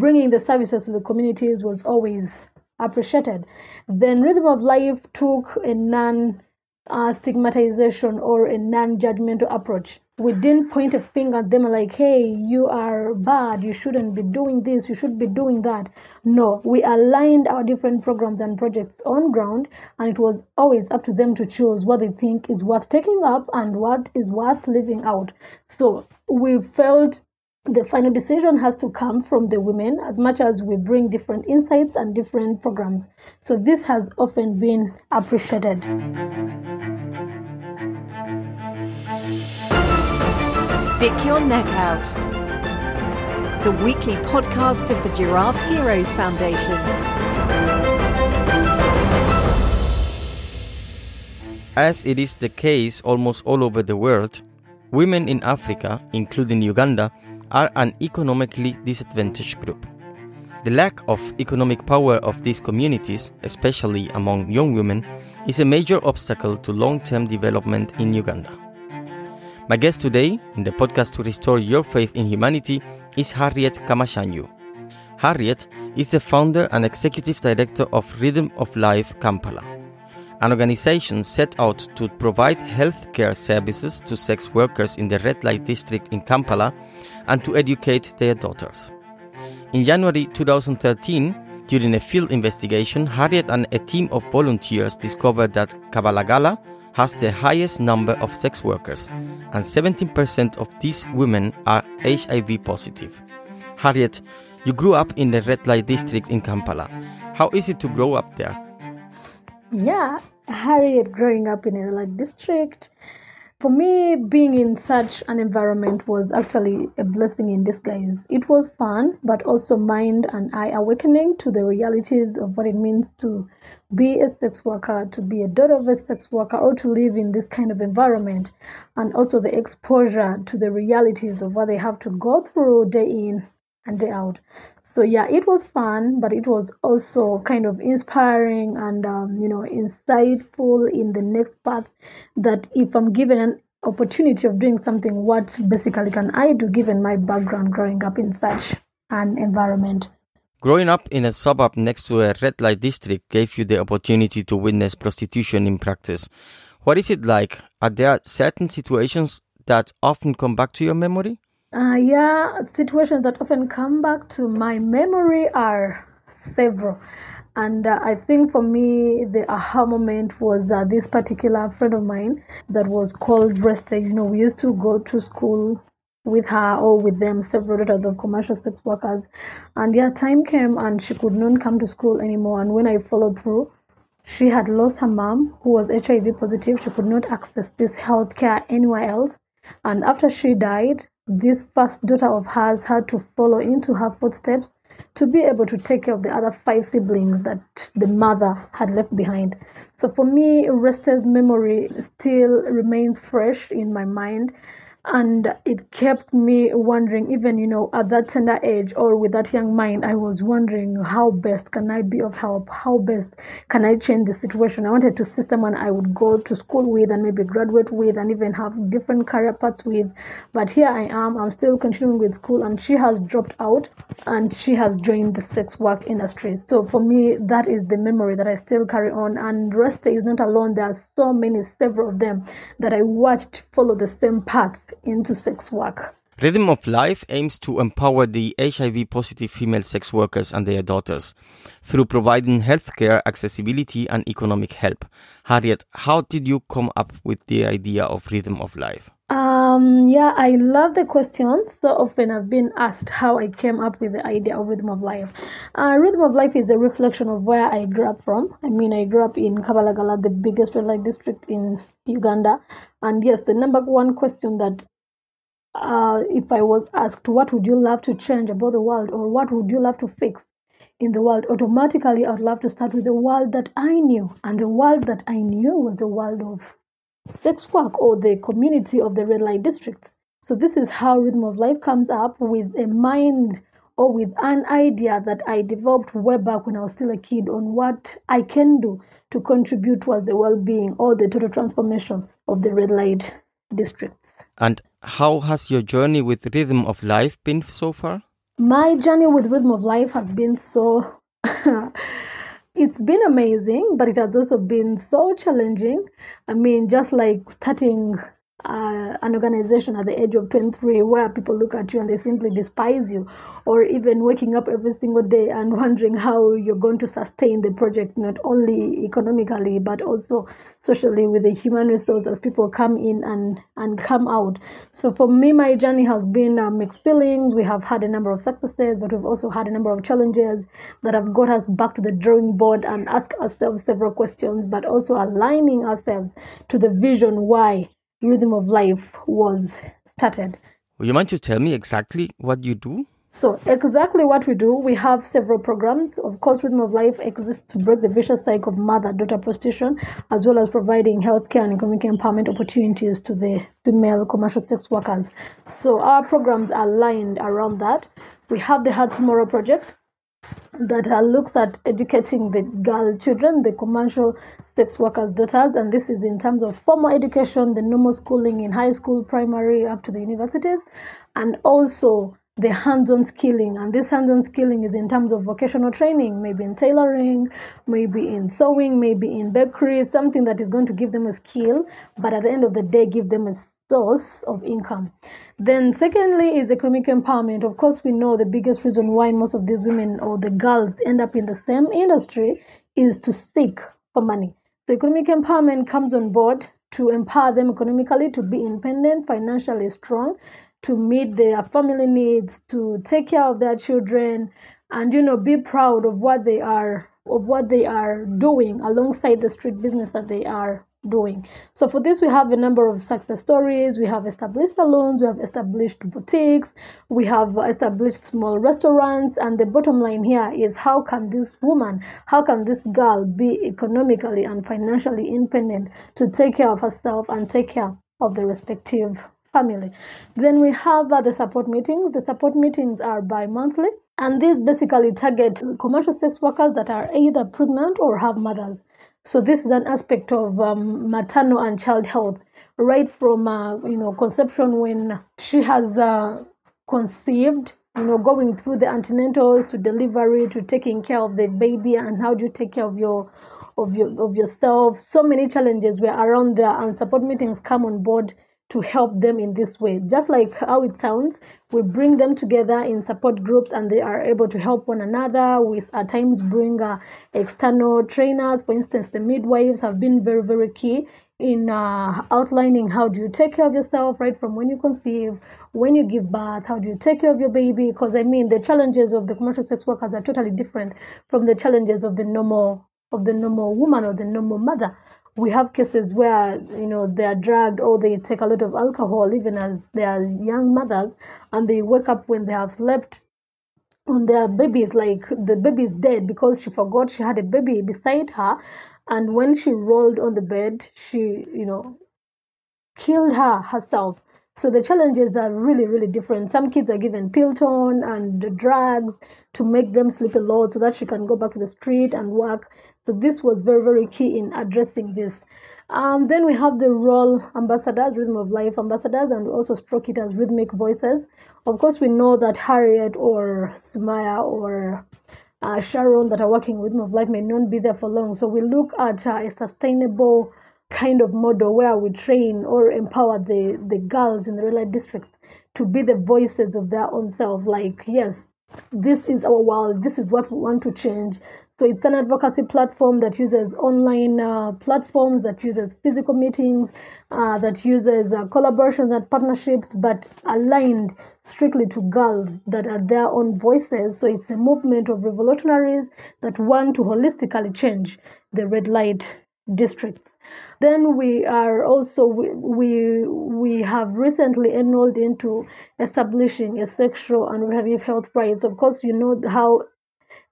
bringing the services to the communities was always appreciated. Then Rhythm of Life took a non uh, stigmatization or a non judgmental approach. We didn't point a finger at them like, hey, you are bad, you shouldn't be doing this, you should be doing that. No, we aligned our different programs and projects on ground, and it was always up to them to choose what they think is worth taking up and what is worth leaving out. So we felt the final decision has to come from the women as much as we bring different insights and different programs. So this has often been appreciated. Stick Your Neck Out, the weekly podcast of the Giraffe Heroes Foundation. As it is the case almost all over the world, women in Africa, including Uganda, are an economically disadvantaged group. The lack of economic power of these communities, especially among young women, is a major obstacle to long term development in Uganda. My guest today in the podcast to restore your faith in humanity is Harriet Kamashanyu. Harriet is the founder and executive director of Rhythm of Life Kampala, an organization set out to provide healthcare services to sex workers in the red light district in Kampala and to educate their daughters. In January 2013, during a field investigation, Harriet and a team of volunteers discovered that Kabalagala has the highest number of sex workers, and 17% of these women are HIV positive. Harriet, you grew up in the red light district in Kampala. How is it to grow up there? Yeah, Harriet growing up in a like district for me, being in such an environment was actually a blessing in disguise. It was fun, but also mind and eye awakening to the realities of what it means to be a sex worker, to be a daughter of a sex worker, or to live in this kind of environment, and also the exposure to the realities of what they have to go through day in and day out. So yeah, it was fun, but it was also kind of inspiring and um, you know insightful in the next path. That if I'm given an opportunity of doing something, what basically can I do given my background growing up in such an environment? Growing up in a suburb next to a red light district gave you the opportunity to witness prostitution in practice. What is it like? Are there certain situations that often come back to your memory? Uh, yeah, situations that often come back to my memory are several. And uh, I think for me, the aha moment was uh, this particular friend of mine that was called Resta. You know, we used to go to school with her or with them, several daughters of commercial sex workers. And yeah, time came and she could not come to school anymore. And when I followed through, she had lost her mom, who was HIV positive. She could not access this health care anywhere else. And after she died, this first daughter of hers had to follow into her footsteps to be able to take care of the other five siblings that the mother had left behind. So for me, Resta's memory still remains fresh in my mind and it kept me wondering even you know at that tender age or with that young mind i was wondering how best can i be of help? How best can i change the situation? I wanted to see someone i would go to school with and maybe graduate with and even have different career paths with. But here i am i'm still continuing with school and she has dropped out and she has joined the sex work industry. So for me that is the memory that i still carry on. And resta is not alone. There are so many several of them that i watched follow the same path into sex work. Rhythm of Life aims to empower the HIV positive female sex workers and their daughters through providing healthcare accessibility and economic help. Harriet, how did you come up with the idea of Rhythm of Life? Um, yeah, I love the question. So often I've been asked how I came up with the idea of Rhythm of Life. Uh, Rhythm of Life is a reflection of where I grew up from. I mean, I grew up in Kabalagala, the biggest red light district in Uganda. And yes, the number one question that uh, if I was asked, what would you love to change about the world or what would you love to fix in the world, automatically I would love to start with the world that I knew. And the world that I knew was the world of sex work or the community of the red light districts. So this is how Rhythm of Life comes up with a mind or with an idea that I developed way back when I was still a kid on what I can do to contribute towards the well-being or the total transformation of the red light districts. And how has your journey with Rhythm of Life been so far? my journey with Rhythm of Life has been so. it's been amazing, but it has also been so challenging. I mean, just like starting uh, an organization at the age of 23 where people look at you and they simply despise you, or even waking up every single day and wondering how you're going to sustain the project, not only economically but also socially with the human resources people come in and, and come out. So for me, my journey has been uh, mixed feelings. We have had a number of successes, but we've also had a number of challenges that have got us back to the drawing board and ask ourselves several questions, but also aligning ourselves to the vision why rhythm of life was started. Would you mind to tell me exactly what you do? So, exactly what we do, we have several programs. Of course, Rhythm of Life exists to break the vicious cycle of mother daughter prostitution, as well as providing healthcare and economic empowerment opportunities to the female commercial sex workers. So, our programs are aligned around that. We have the Heart Tomorrow Project, that uh, looks at educating the girl children, the commercial sex workers' daughters, and this is in terms of formal education, the normal schooling in high school, primary, up to the universities, and also the hands-on skilling. And this hands-on skilling is in terms of vocational training maybe in tailoring maybe in sewing maybe in bakery something that is going to give them a skill but at the end of the day give them a source of income. Then, secondly, is economic empowerment. Of course, we know the biggest reason why most of these women or the girls end up in the same industry is to seek for money. So, economic empowerment comes on board to empower them economically, to be independent, financially strong, to meet their family needs, to take care of their children, and you know, be proud of what they are of what they are doing alongside the street business that they are doing. So for this, we have a number of success stories. We have established salons, we have established boutiques, we have established small restaurants. And the bottom line here is how can this woman, how can this girl be economically and financially independent to take care of herself and take care of the respective family. Then we have uh, the support meetings. The support meetings are bi monthly. And these basically target commercial sex workers that are either pregnant or have mothers. So this is an aspect of um, maternal and child health, right from uh, you know conception when she has uh, conceived, you know, going through the antenatals to delivery to taking care of the baby and how do you take care of your of your of yourself. So many challenges were around there, and support meetings come on board to help them in this way. Just like how it sounds, we bring them together in support groups and they are able to help one another. We at times bring uh, external trainers. For instance, the midwives have been very, very key in uh, outlining how do you take care of yourself right from when you conceive, when you give birth, how do you take care of your baby? Because I mean, the challenges of the commercial sex workers are totally different from the challenges of the normal of the normal woman or the normal mother we have cases where you know they are drugged or they take a lot of alcohol even as they are young mothers and they wake up when they have slept on their babies like the baby is dead because she forgot she had a baby beside her and when she rolled on the bed she you know killed her herself so the challenges are really, really different. Some kids are given Piriton and drugs to make them sleep a lot so that she can go back to the street and work. So this was very, very key in addressing this. Um, then we have the role ambassadors, rhythm of life ambassadors, and also stroke it as rhythmic voices. Of course, we know that Harriet or Sumaya or uh, Sharon that are working with rhythm of life may not be there for long. So we look at uh, a sustainable kind of model where we train or empower the, the girls in the red light districts to be the voices of their own selves. Like, yes, this is our world, this is what we want to change. So it's an advocacy platform that uses online uh, platforms, that uses physical meetings, uh, that uses uh, collaborations and partnerships, but aligned strictly to girls that are their own voices. So it's a movement of revolutionaries that want to holistically change the red light districts. Then we are also we we have recently enrolled into establishing a sexual and reproductive health rights. Of course, you know how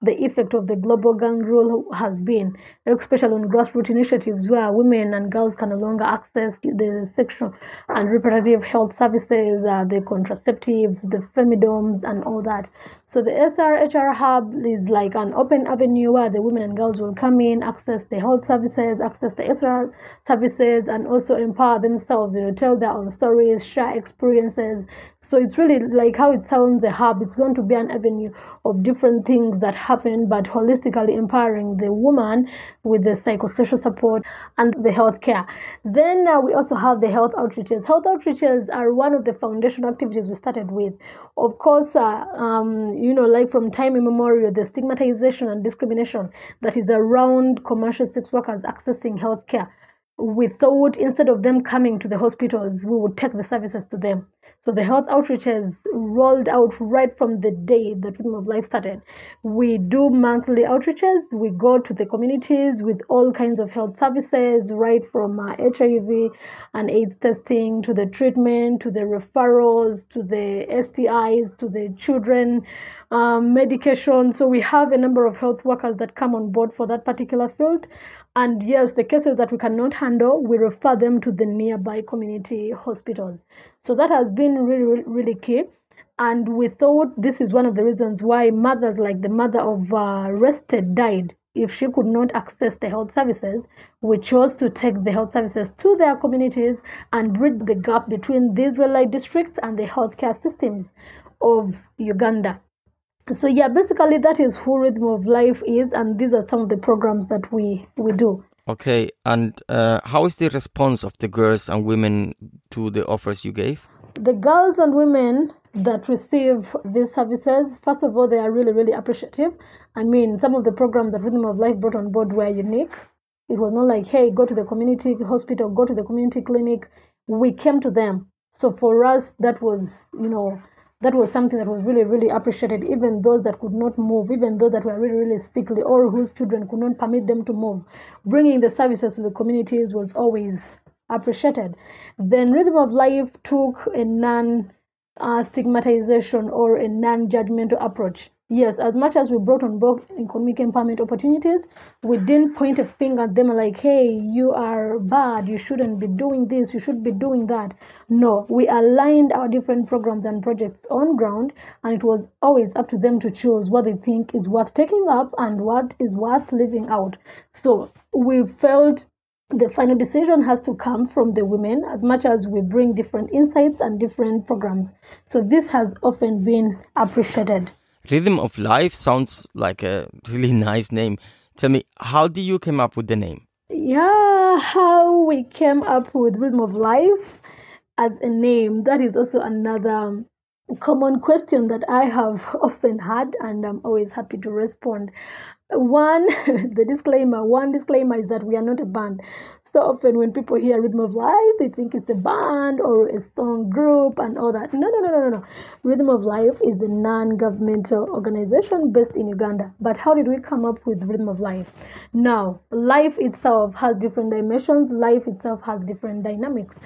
the effect of the global gag rule has been, especially on grassroots initiatives where women and girls can no longer access the sexual and reproductive health services, uh, the contraceptives, the femidoms, and all that. So the SRHR hub is like an open avenue where the women and girls will come in, access the health services, access the SR services, and also empower themselves. You know, tell their own stories, share experiences. So it's really like how it sounds a hub. It's going to be an avenue of different things that happen, but holistically empowering the woman with the psychosocial support and the healthcare. Then uh, we also have the health outreaches. Health outreaches are one of the foundational activities we started with. Of course, uh, um, you know, like from time immemorial, the stigmatization and discrimination that is around commercial sex workers accessing healthcare we thought instead of them coming to the hospitals, we would take the services to them. So the health outreaches rolled out right from the day the Rhythm of Life started. We do monthly outreaches. We go to the communities with all kinds of health services, right from uh, HIV and AIDS testing to the treatment, to the referrals, to the STIs, to the children um, medication. So we have a number of health workers that come on board for that particular field. And yes, the cases that we cannot handle, we refer them to the nearby community hospitals. So that has been really, really key. And we thought this is one of the reasons why mothers, like the mother of uh, Resta, died. If she could not access the health services, we chose to take the health services to their communities and bridge the gap between the red light districts and the healthcare systems of Uganda so yeah basically that is who rhythm of life is and these are some of the programs that we we do. Okay and uh, how is the response of the girls and women to the offers you gave? The girls and women that receive these services first of all they are really really appreciative. I mean some of the programs that rhythm of life brought on board were unique. It was not like hey go to the community hospital go to the community clinic. We came to them. So for us that was you know that was something that was really, really appreciated. Even those that could not move, even those that were really, really sickly, or whose children could not permit them to move, bringing the services to the communities was always appreciated. Then Rhythm of Life took a non uh, stigmatization or a non judgmental approach Yes, as much as we brought on board economic empowerment opportunities, we didn't point a finger at them like, hey, you are bad, you shouldn't be doing this, you should be doing that. No, we aligned our different programs and projects on ground, and it was always up to them to choose what they think is worth taking up and what is worth leaving out. So we felt the final decision has to come from the women as much as we bring different insights and different programs. So this has often been appreciated. Rhythm of Life sounds like a really nice name. Tell me, how did you come up with the name? Yeah, how we came up with Rhythm of Life as a name. That is also another um, common question that I have often had, and I'm always happy to respond. One, the disclaimer, one disclaimer is that we are not a band. So often when people hear Rhythm of Life, they think it's a band or a song group and all that. No, no, no, no, no. no. Rhythm of Life is a non-governmental organization based in Uganda. But how did we come up with Rhythm of Life? Now, life itself has different dimensions. Life itself has different dynamics.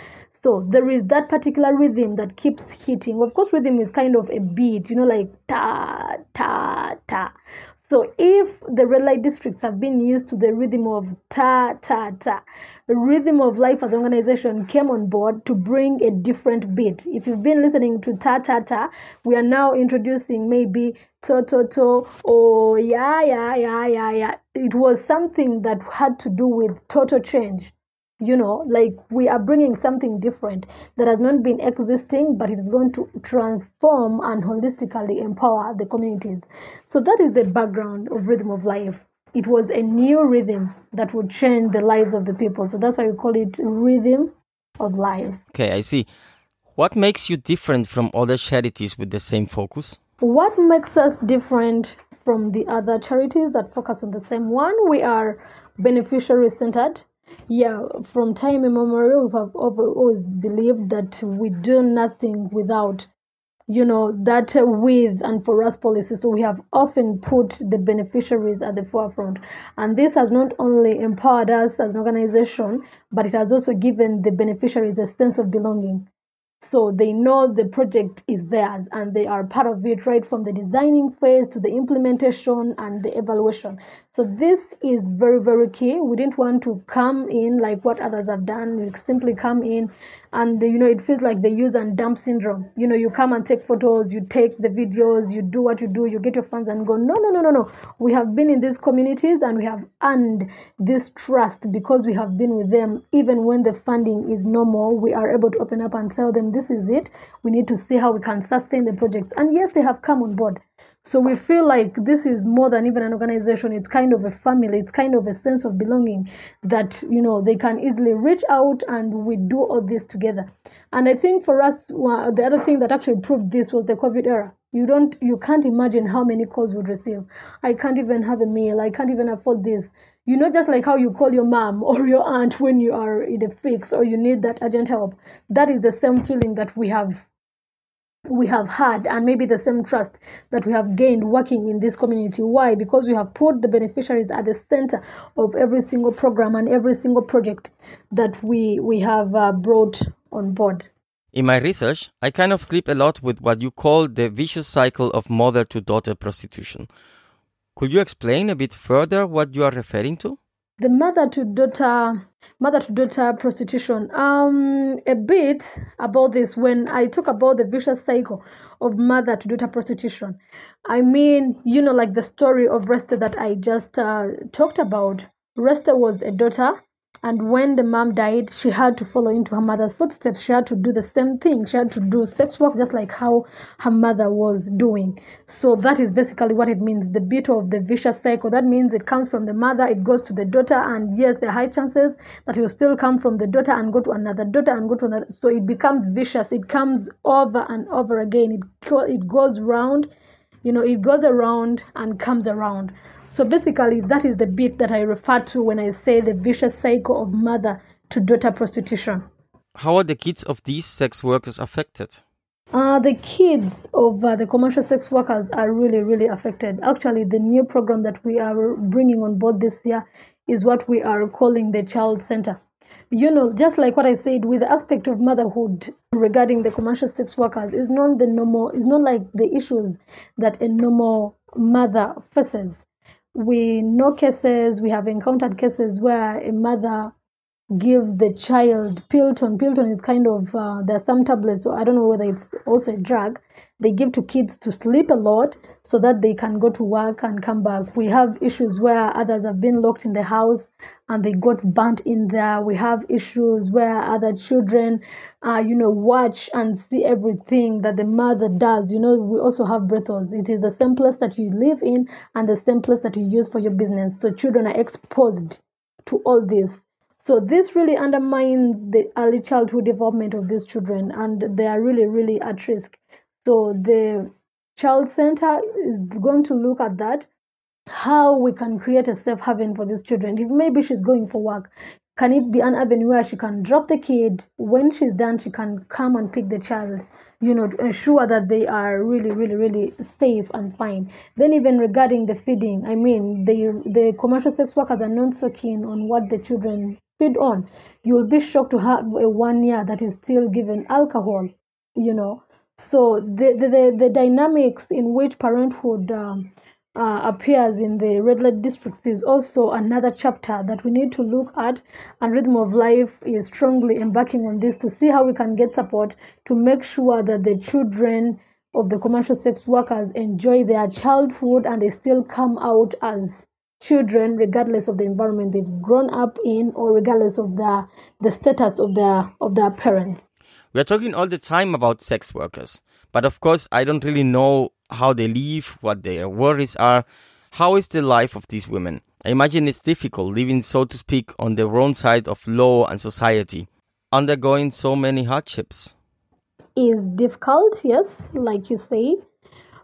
So there is that particular rhythm that keeps hitting. Of course, rhythm is kind of a beat, you know, like ta, ta, ta. So if the red light districts have been used to the rhythm of ta ta ta, the rhythm of life as an organization came on board to bring a different beat. If you've been listening to ta ta ta, we are now introducing maybe to to to or yeah yeah yeah yeah yeah. It was something that had to do with total change you know like we are bringing something different that has not been existing but it is going to transform and holistically empower the communities. So that is the background of rhythm of life. It was a new rhythm that would change the lives of the people. So that's why we call it rhythm of life. Okay i see. What makes you different from other charities with the same focus? What makes us different from the other charities that focus on the same one? We are beneficiary centered yeah, from time immemorial, we have always believed that we do nothing without, you know, that with and for us policy. So we have often put the beneficiaries at the forefront. And this has not only empowered us as an organization, but it has also given the beneficiaries a sense of belonging. so they know the project is theirs and they are part of it right from the designing phase to the implementation and the evaluation so this is very very key. We didn't want to come in like what others have done. We simply come in and you know it feels like the use and dump syndrome. You know you come and take photos you take the videos you do what you do you get your funds and go no no no no no. We have been in these communities and we have earned this trust because we have been with them. Even when the funding is no more we are able to open up and tell them this is it. We need to see how we can sustain the projects and yes they have come on board so we feel like this is more than even an organization. It's kind of a family. It's kind of a sense of belonging that, you know, they can easily reach out and we do all this together. And I think for us, well, the other thing that actually proved this was the COVID era. You don't, you can't imagine how many calls we'd receive. I can't even have a meal. I can't even afford this. You know, just like how you call your mom or your aunt when you are in a fix or you need that urgent help. That is the same feeling that we have we have had and maybe the same trust that we have gained working in this community. Why? Because we have put the beneficiaries at the center of every single program and every single project that we we have uh, brought on board. In my research i kind of sleep a lot with what you call the vicious cycle of mother to daughter prostitution. Could you explain a bit further what you are referring to the mother to daughter mother to daughter prostitution. Um a bit about this. When i talk about the vicious cycle of mother to daughter prostitution i mean you know like the story of resta that i just uh, talked about. Resta was a daughter and when the mom died, she had to follow into her mother's footsteps. She had to do the same thing. She had to do sex work just like how her mother was doing. So that is basically what it means the bit of the vicious cycle. That means it comes from the mother, it goes to the daughter, and yes, there are high chances that it will still come from the daughter and go to another daughter and go to another. So it becomes vicious. It comes over and over again. It, it goes round you know it goes around and comes around so basically that is the bit that i refer to when i say the vicious cycle of mother to daughter prostitution how are the kids of these sex workers affected uh, the kids of uh, the commercial sex workers are really, really affected. Actually, the new program that we are bringing on board this year is what we are calling the Child Center you know, just like what I said with the aspect of motherhood regarding the commercial sex workers is not the normal, is not like the issues that a normal mother faces. We know cases, we have encountered cases where a mother gives the child Piriton. Piriton is kind of, uh, there are some tablets, or I don't know whether it's also a drug, they give to kids to sleep a lot so that they can go to work and come back. We have issues where others have been locked in the house and they got burnt in there. We have issues where other children, uh, you know, watch and see everything that the mother does. You know, we also have brothels. It is the same place that you live in and the same place that you use for your business. So children are exposed to all this so this really undermines the early childhood development of these children, and they are really, really at risk. So the child center is going to look at that, how we can create a safe haven for these children. If maybe she's going for work, can it be an avenue where she can drop the kid when she's done she can come and pick the child you know to ensure that they are really really really safe and fine. Then even regarding the feeding i mean the the commercial sex workers are not so keen on what the children feed on. You will be shocked to have a one year that is still given alcohol you know. So the the, the, the dynamics in which parenthood um, uh, appears in the red light districts is also another chapter that we need to look at and rhythm of life is strongly embarking on this to see how we can get support to make sure that the children of the commercial sex workers enjoy their childhood and they still come out as children regardless of the environment they've grown up in or regardless of the the status of their of their parents. We are talking all the time about sex workers but of course i don't really know how they live what their worries are how is the life of these women? I imagine it's difficult living so to speak on the wrong side of law and society undergoing so many hardships. Is difficult yes like you say.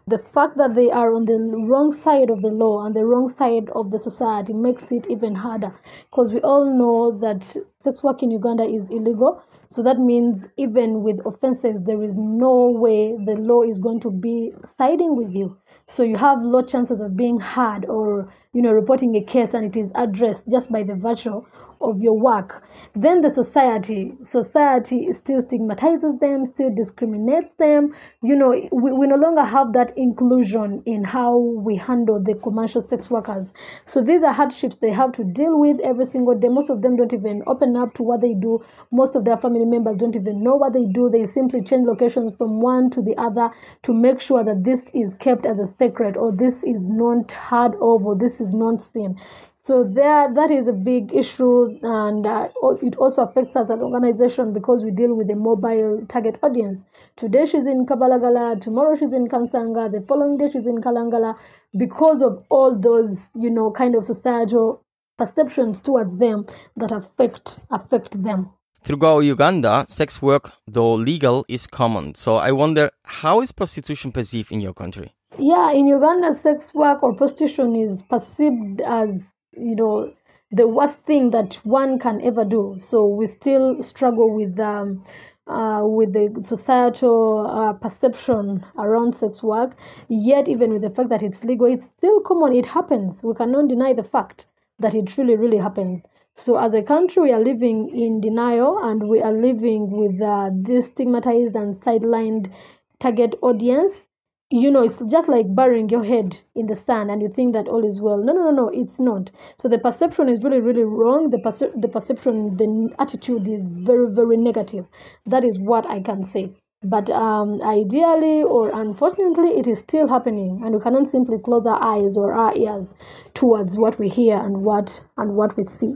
The fact that they are on the wrong side of the law and the wrong side of the society makes it even harder because we all know that sex work in Uganda is illegal. So that means even with offenses, there is no way the law is going to be siding with you. So you have low chances of being heard or you know reporting a case and it is addressed just by the virtue of your work. Then the society, society still stigmatizes them, still discriminates them. You know, we, we no longer have that inclusion in how we handle the commercial sex workers. So these are hardships they have to deal with every single day. Most of them don't even open up to what they do. Most of their family members don't even know what they do. They simply change locations from one to the other to make sure that this is kept as a secret or this is not heard of or this is not seen. So there, that is a big issue, and uh, it also affects us as an organization because we deal with a mobile target audience. Today she's in Kabalagala, tomorrow she's in Kansanga, the following day she's in Kalangala, because of all those, you know, kind of societal perceptions towards them that affect affect them. Throughout Uganda, sex work, though legal, is common. So I wonder, how is prostitution perceived in your country? Yeah, in Uganda, sex work or prostitution is perceived as you know the worst thing that one can ever do. So we still struggle with um, uh, with the societal uh, perception around sex work. Yet even with the fact that it's legal it's still common. It happens. We cannot deny the fact that it really really happens so as a country we are living in denial and we are living with uh, this stigmatized and sidelined target audience you know, it's just like burying your head in the sand and you think that all is well. No, no, no, no, it's not. So the perception is really, really wrong. The, perce- the perception, the attitude is very, very negative. That is what I can say. But um, ideally or unfortunately, it is still happening, and we cannot simply close our eyes or our ears towards what we hear and what and what we see.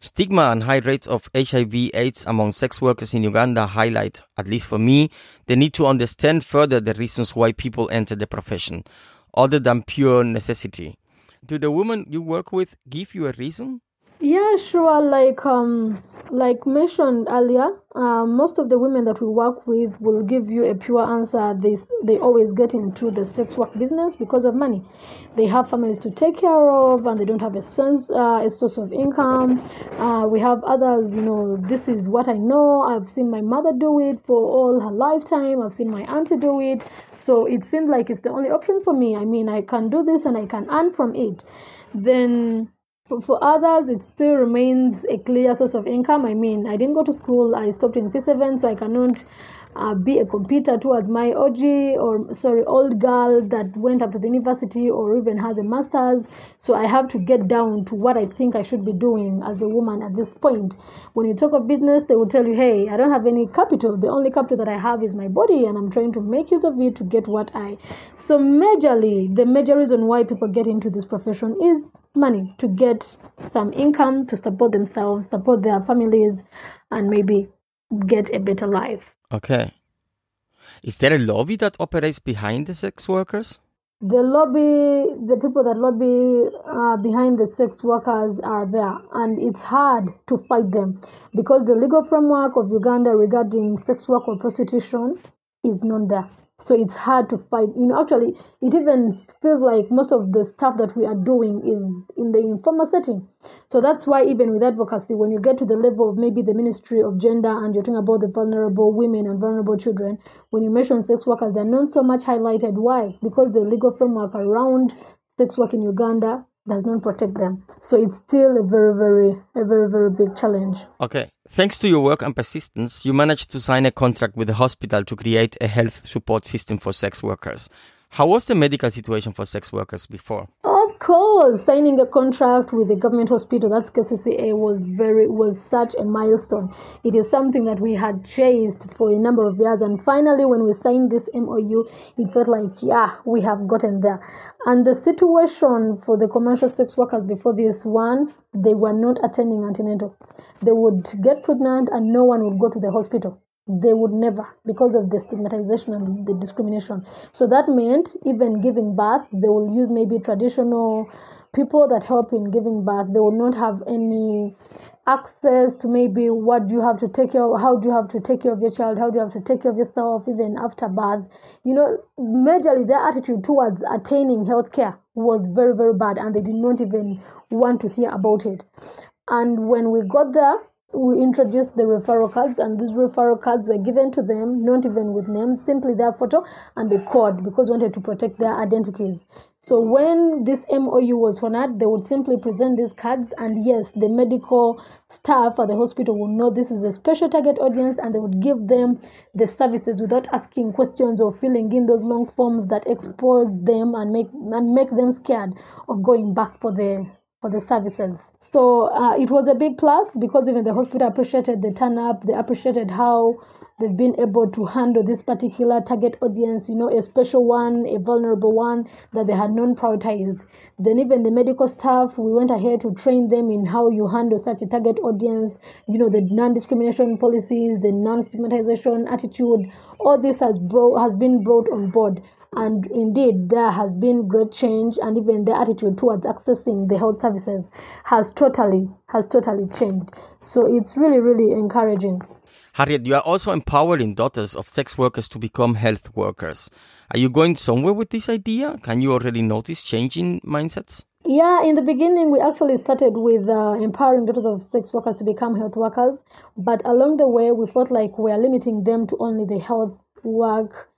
Stigma and high rates of HIV/AIDS among sex workers in Uganda highlight, at least for me, the need to understand further the reasons why people enter the profession, other than pure necessity. Do the women you work with give you a reason? Yeah, sure. Like um, like mentioned earlier, uh, most of the women that we work with will give you a pure answer. They they always get into the sex work business because of money. They have families to take care of, and they don't have a source uh, a source of income. Uh, we have others. You know, this is what I know. I've seen my mother do it for all her lifetime. I've seen my auntie do it. So it seemed like it's the only option for me. I mean, I can do this and I can earn from it. Then for, for others, it still remains a clear source of income. I mean, I didn't go to school, I stopped in P7, so I cannot uh, be a competitor towards my OG or sorry old girl that went up to the university or even has a master's. So I have to get down to what I think I should be doing as a woman at this point. When you talk of business, they will tell you, "Hey, I don't have any capital. The only capital that I have is my body, and I'm trying to make use of it to get what I." So majorly, the major reason why people get into this profession is money to get some income to support themselves, support their families, and maybe get a better life. Okay. Is there a lobby that operates behind the sex workers? The lobby, the people that lobby uh, behind the sex workers are there, and it's hard to fight them because the legal framework of Uganda regarding sex work or prostitution is not there so it's hard to fight you know actually it even feels like most of the stuff that we are doing is in the informal setting. So that's why even with advocacy when you get to the level of maybe the ministry of gender and you're talking about the vulnerable women and vulnerable children when you mention sex workers they're not so much highlighted. Why? Because the legal framework around sex work in uganda does not protect them. So it's still a very, very, a very, very big challenge. Okay. Thanks to your work and persistence, you managed to sign a contract with the hospital to create a health support system for sex workers. How was the medical situation for sex workers before? Of course, signing a contract with the government hospital, that's KCCA, was very was such a milestone. It is something that we had chased for a number of years, and finally, when we signed this MOU, it felt like yeah, we have gotten there. And the situation for the commercial sex workers before this one, they were not attending antenatal. They would get pregnant, and no one would go to the hospital they would never because of the stigmatization and the discrimination. So that meant even giving birth they will use maybe traditional people that help in giving birth. They will not have any access to maybe what do you have to take care of how do you have to take care of your child how do you have to take care of yourself even after birth. You know majorly their attitude towards attaining health care was very very bad and they did not even want to hear about it. And when we got there we introduced the referral cards, and these referral cards were given to them, not even with names, simply their photo and the code because we wanted to protect their identities. So when this MOU was honored, they would simply present these cards, and yes, the medical staff at the hospital will know this is a special target audience, and they would give them the services without asking questions or filling in those long forms that expose them and make and make them scared of going back for the for the services. So uh, it was a big plus because even the hospital appreciated the turn up, they appreciated how they've been able to handle this particular target audience, you know, a special one, a vulnerable one that they had non prioritized. Then, even the medical staff, we went ahead to train them in how you handle such a target audience, you know, the non discrimination policies, the non stigmatization attitude. All this has, brought, has been brought on board. And indeed, there has been great change, and even the attitude towards accessing the health services has totally has totally changed. So it's really, really encouraging. Harriet, you are also empowering daughters of sex workers to become health workers. Are you going somewhere with this idea? Can you already notice changing mindsets? Yeah, in the beginning, we actually started with uh, empowering daughters of sex workers to become health workers. But along the way, we felt like we are limiting them to only the health work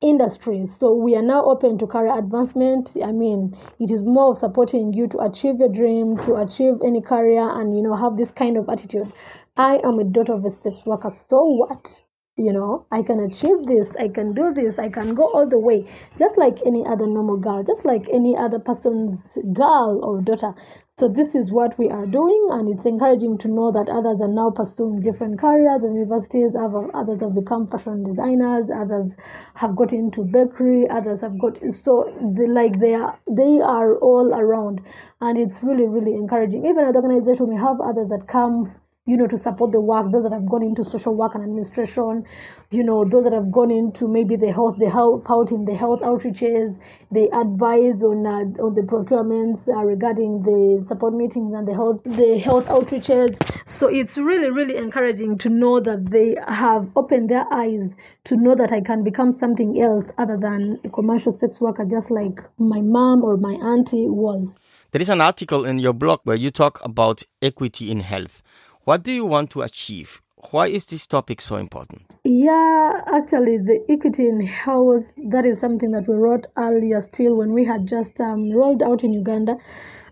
industries. So we are now open to career advancement. I mean, it is more of supporting you to achieve your dream, to achieve any career, and you know, have this kind of attitude. I am a daughter of a sex worker. So what? You know, I can achieve this, I can do this, I can go all the way, just like any other normal girl, just like any other person's girl or daughter. So this is what we are doing, and it's encouraging to know that others are now pursuing different careers. The universities have others have become fashion designers, others have got into bakery, others have got so like they are they are all around, and it's really really encouraging. Even at the organization, we have others that come you know, to support the work, those that have gone into social work and administration, you know, those that have gone into maybe the health, they help out in the health outreaches, they advise on uh, on the procurements uh, regarding the support meetings and the health the health outreaches. So it's really really encouraging to know that they have opened their eyes to know that I can become something else other than a commercial sex worker, just like my mom or my auntie was. There is an article in your blog where you talk about equity in health. What do you want to achieve? Why is this topic so important? Yeah, actually, the equity in health, that is something that we wrote earlier still when we had just um, rolled out in Uganda.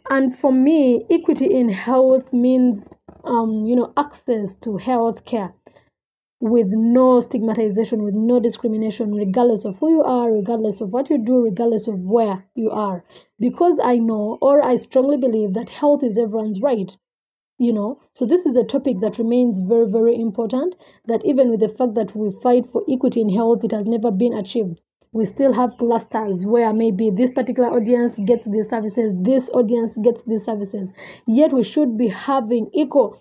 And for me, equity in health means, um, you know, access to health care with no stigmatization, with no discrimination, regardless of who you are, regardless of what you do, regardless of where you are. Because I know, or I strongly believe, that health is everyone's right you know. So this is a topic that remains very very important that even with the fact that we fight for equity in health it has never been achieved. We still have clusters where maybe this particular audience gets these services this audience gets these services. Yet we should be having equal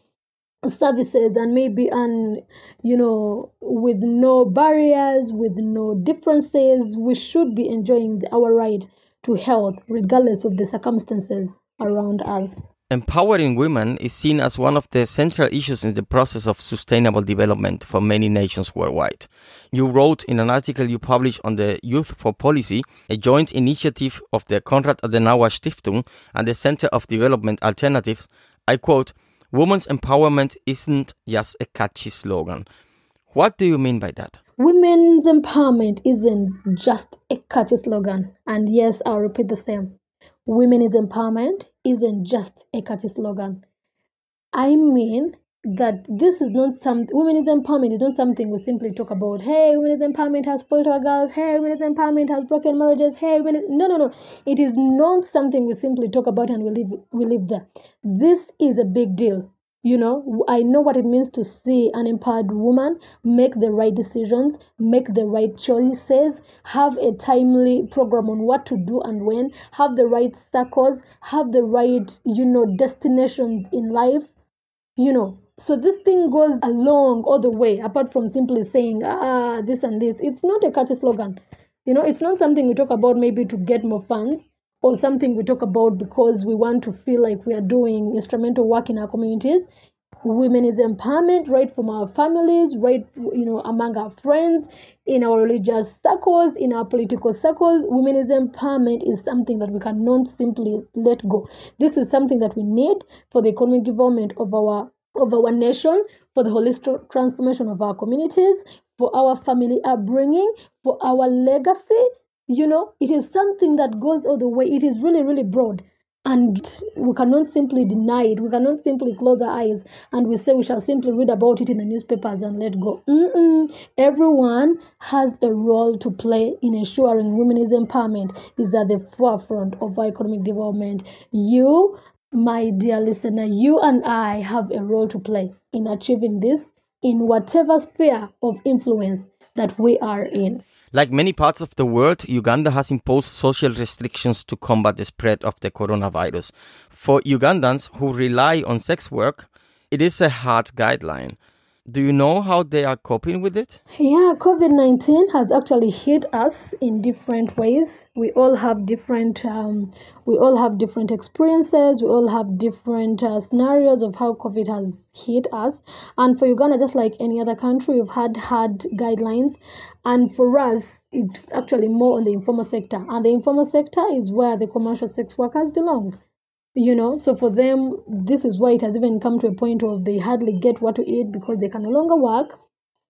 services and maybe and you know with no barriers with no differences we should be enjoying our right to health regardless of the circumstances around us Empowering women is seen as one of the central issues in the process of sustainable development for many nations worldwide. You wrote in an article you published on the Youth for Policy, a joint initiative of the Konrad Adenauer Stiftung and the Center of Development Alternatives, I quote, Women's empowerment isn't just a catchy slogan. What do you mean by that? Women's empowerment isn't just a catchy slogan. And yes, I'll repeat the same. Women's empowerment isn't just a catchy slogan. I mean that this is not some women's empowerment is not something we simply talk about. Hey, women's empowerment has spoiled our girls. Hey, women's empowerment has broken marriages. Hey, women. No, no, no. It is not something we simply talk about and we live we live there. This is a big deal. You know, I know what it means to see an empowered woman make the right decisions, make the right choices, have a timely program on what to do and when, have the right circles, have the right, you know, destinations in life, you know. So this thing goes along all the way, apart from simply saying, ah, this and this. It's not a catchy slogan. You know, it's not something we talk about maybe to get more funds or something we talk about because we want to feel like we are doing instrumental work in our communities women is empowerment right from our families right you know among our friends in our religious circles in our political circles women is empowerment is something that we cannot simply let go this is something that we need for the economic development of our of our nation, for the holistic transformation of our communities, for our family upbringing, for our legacy. You know, it is something that goes all the way. It is really, really broad. And we cannot simply deny it. We cannot simply close our eyes and we say we shall simply read about it in the newspapers and let go. Mm-mm. Everyone has a role to play in ensuring women's empowerment is at the forefront of our economic development. You, my dear listener, you and I have a role to play in achieving this in whatever sphere of influence that we are in. Like many parts of the world, Uganda has imposed social restrictions to combat the spread of the coronavirus. For Ugandans who rely on sex work, it is a hard guideline. Do you know how they are coping with it? Yeah, COVID 19 has actually hit us in different ways. We all have different, um, we all have different experiences. We all have different uh, scenarios of how COVID has hit us. And for Uganda, just like any other country, we've had hard guidelines. And for us, it's actually more on the informal sector. And the informal sector is where the commercial sex workers belong you know so for them this is why it has even come to a point of they hardly get what to eat because they can no longer work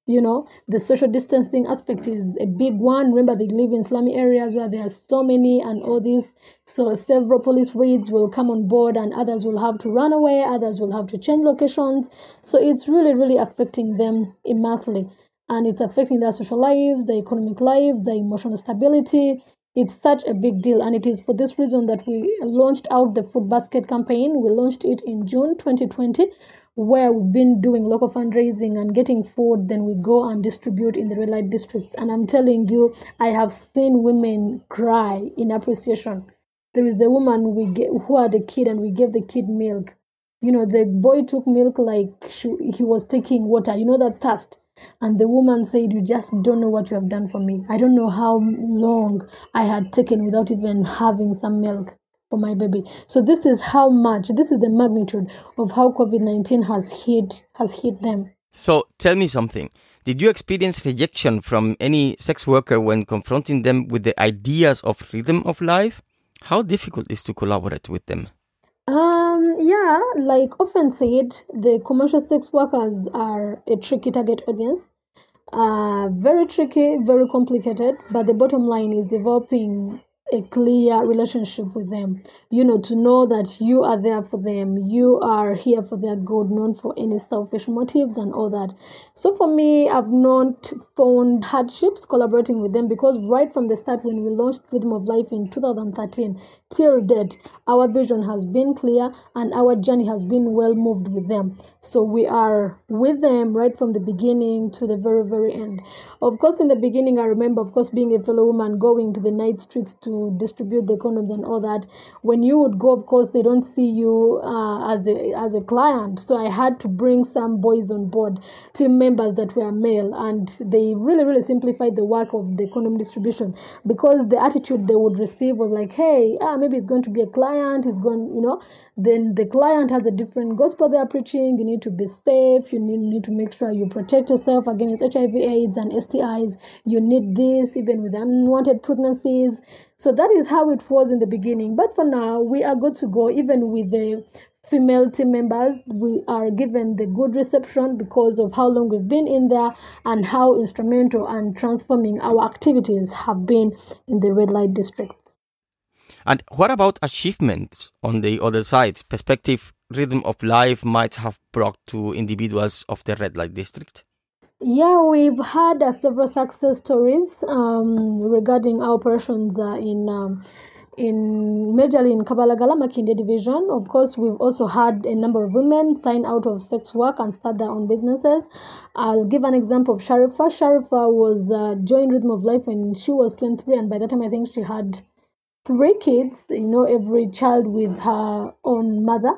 you know. The social distancing aspect is a big one. Remember they live in slummy areas where there are so many and all this so several police raids will come on board and others will have to run away others will have to change locations. So it's really really affecting them immensely. And it's affecting their social lives their economic lives their emotional stability it's such a big deal and it is for this reason that we launched out the food basket campaign. We launched it in june 2020 where we've been doing local fundraising and getting food. Then we go and distribute in the red light districts. And i'm telling you i have seen women cry in appreciation. There is a woman we get, who had a kid and we gave the kid milk. You know the boy took milk like she, he was taking water. You know that thirst and the woman said, You just don't know what you have done for me. I don't know how long I had taken without even having some milk for my baby. So this is how much, this is the magnitude of how COVID-19 has hit has hit them. So tell me something. Did you experience rejection from any sex worker when confronting them with the ideas of rhythm of life? How difficult is to collaborate with them? Yeah, like often said, the commercial sex workers are a tricky target audience. Uh, very tricky, very complicated, but the bottom line is developing a clear relationship with them. You know, to know that you are there for them, you are here for their good, not for any selfish motives and all that. So for me, I've not found hardships collaborating with them because right from the start, when we launched Rhythm of Life in 2013 till date, our vision has been clear and our journey has been well moved with them. So we are with them right from the beginning to the very, very end. Of course, in the beginning, I remember, of course, being a fellow woman going to the night streets to distribute the condoms and all that when you would go of course they don't see you uh, as a as a client. So i had to bring some boys on board team members that were male and they really really simplified the work of the condom distribution because the attitude they would receive was like hey ah, maybe it's going to be a client he's going you know. Then the client has a different gospel they are preaching you need to be safe you need, need to make sure you protect yourself against hiv aids and stis you need this even with unwanted pregnancies so that is how it was in the beginning. But for now, we are good to go, even with the female team members. We are given the good reception because of how long we've been in there and how instrumental and transforming our activities have been in the red light district. And what about achievements on the other side? Perspective rhythm of life might have brought to individuals of the red light district? Yeah, we've had uh, several success stories um, regarding our operations uh, in um, in majorly in Kabalagala Makindye division. Of course, we've also had a number of women sign out of sex work and start their own businesses. I'll give an example of Sharifa. Sharifa was uh, joined Rhythm of Life when she was 23, and by that time, I think she had three kids. You know, every child with her own mother.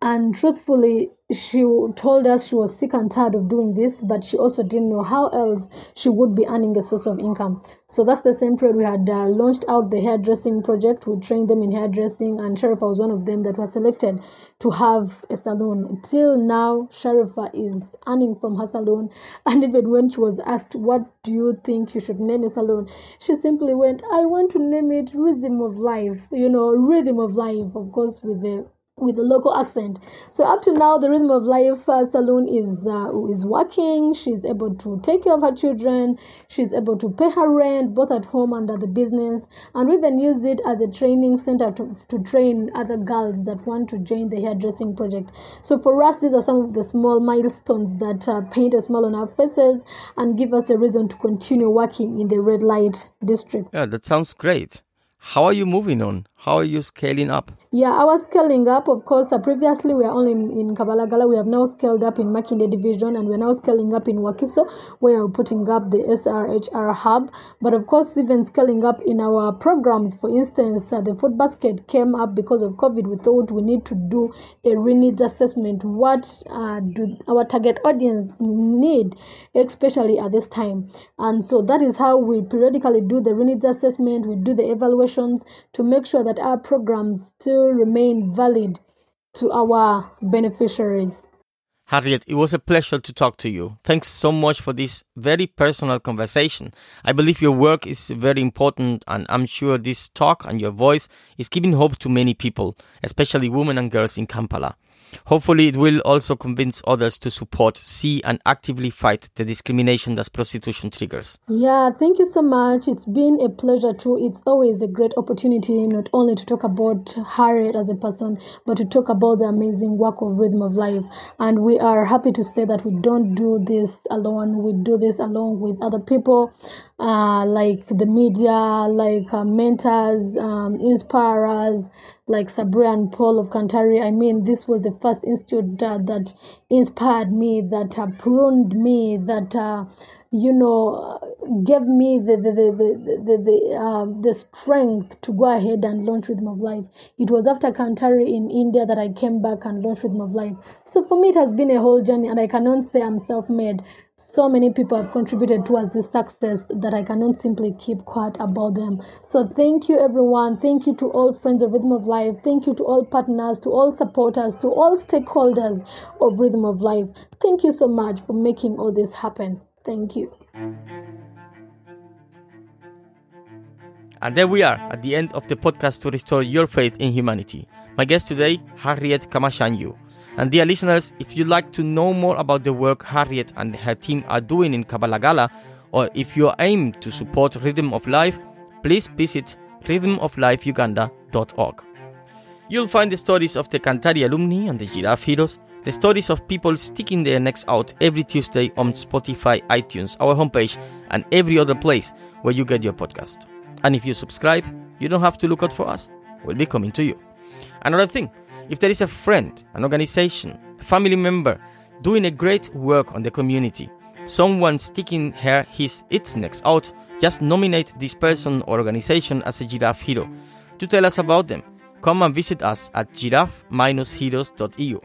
And truthfully, she told us she was sick and tired of doing this, but she also didn't know how else she would be earning a source of income. So that's the same period we had uh, launched out the hairdressing project. We trained them in hairdressing, and Sharifa was one of them that was selected to have a salon. Till now, Sharifa is earning from her salon. And even when she was asked, What do you think you should name your salon? She simply went, I want to name it Rhythm of Life, you know, Rhythm of Life, of course, with the with a local accent. So up to now, the Rhythm of Life uh, Salon is uh, is working. She's able to take care of her children. She's able to pay her rent both at home and at the business. And we even use it as a training center to, to train other girls that want to join the hairdressing project. So for us, these are some of the small milestones that uh, paint a smile on our faces and give us a reason to continue working in the red light district. Yeah, that sounds great. How are you moving on? How are you scaling up? Yeah, was scaling up. Of course, uh, previously we were only in, in Kabalagala. We have now scaled up in Makindye division and we're now scaling up in Wakiso where we're putting up the SRHR hub. But of course, even scaling up in our programs, for instance, uh, the food basket came up because of COVID. We thought we need to do a needs assessment. What uh, do our target audience need, especially at this time? And so that is how we periodically do the needs assessment. We do the evaluations to make sure that our programs still remain valid to our beneficiaries. Harriet, it was a pleasure to talk to you. Thanks so much for this very personal conversation. I believe your work is very important, and I'm sure this talk and your voice is giving hope to many people, especially women and girls in Kampala. Hopefully, it will also convince others to support, see, and actively fight the discrimination that prostitution triggers. Yeah, thank you so much. It's been a pleasure too. It's always a great opportunity not only to talk about Harriet as a person, but to talk about the amazing work of Rhythm of Life. And we are happy to say that we don't do this alone. We do this along with other people, uh, like the media, like uh, mentors, um, inspirers, like Sabriye and Paul of Kanthari. I mean, this was the first institute uh, that inspired me, that uh, pruned me, that uh, you know gave me the the the the the, the, um, the strength to go ahead and launch Rhythm of Life. It was after Kanthari in India that I came back and launched Rhythm of Life. So for me, it has been a whole journey, and I cannot say I'm self-made so many people have contributed towards this success that I cannot simply keep quiet about them. So thank you everyone. Thank you to all friends of Rhythm of Life. Thank you to all partners, to all supporters, to all stakeholders of Rhythm of Life. Thank you so much for making all this happen. Thank you. And there we are at the end of the podcast to restore your faith in humanity. My guest today, Harriet Kamashanyu. And dear listeners, if you'd like to know more about the work Harriet and her team are doing in Kabalagala, or if you aim to support Rhythm of Life, please visit rhythmoflifeuganda.org. You'll find the stories of the Kanthari alumni and the Giraffe heroes, the stories of people sticking their necks out every Tuesday on Spotify, iTunes, our homepage, and every other place where you get your podcast. And if you subscribe, you don't have to look out for us. We'll be coming to you. Another thing, if there is a friend, an organization, a family member doing a great work on the community, someone sticking her, his, its necks out, just nominate this person or organization as a giraffe hero. To tell us about them, come and visit us at giraffe-heroes.eu.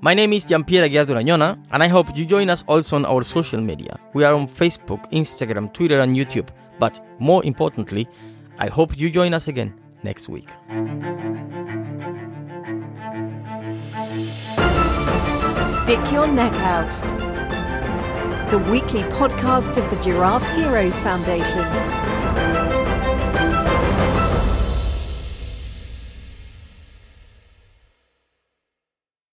My name is Jean-Pierre Aguiar and I hope you join us also on our social media. We are on Facebook, Instagram, Twitter, and YouTube. But more importantly, I hope you join us again next week. Stick Your Neck Out. The weekly podcast of the Giraffe Heroes Foundation.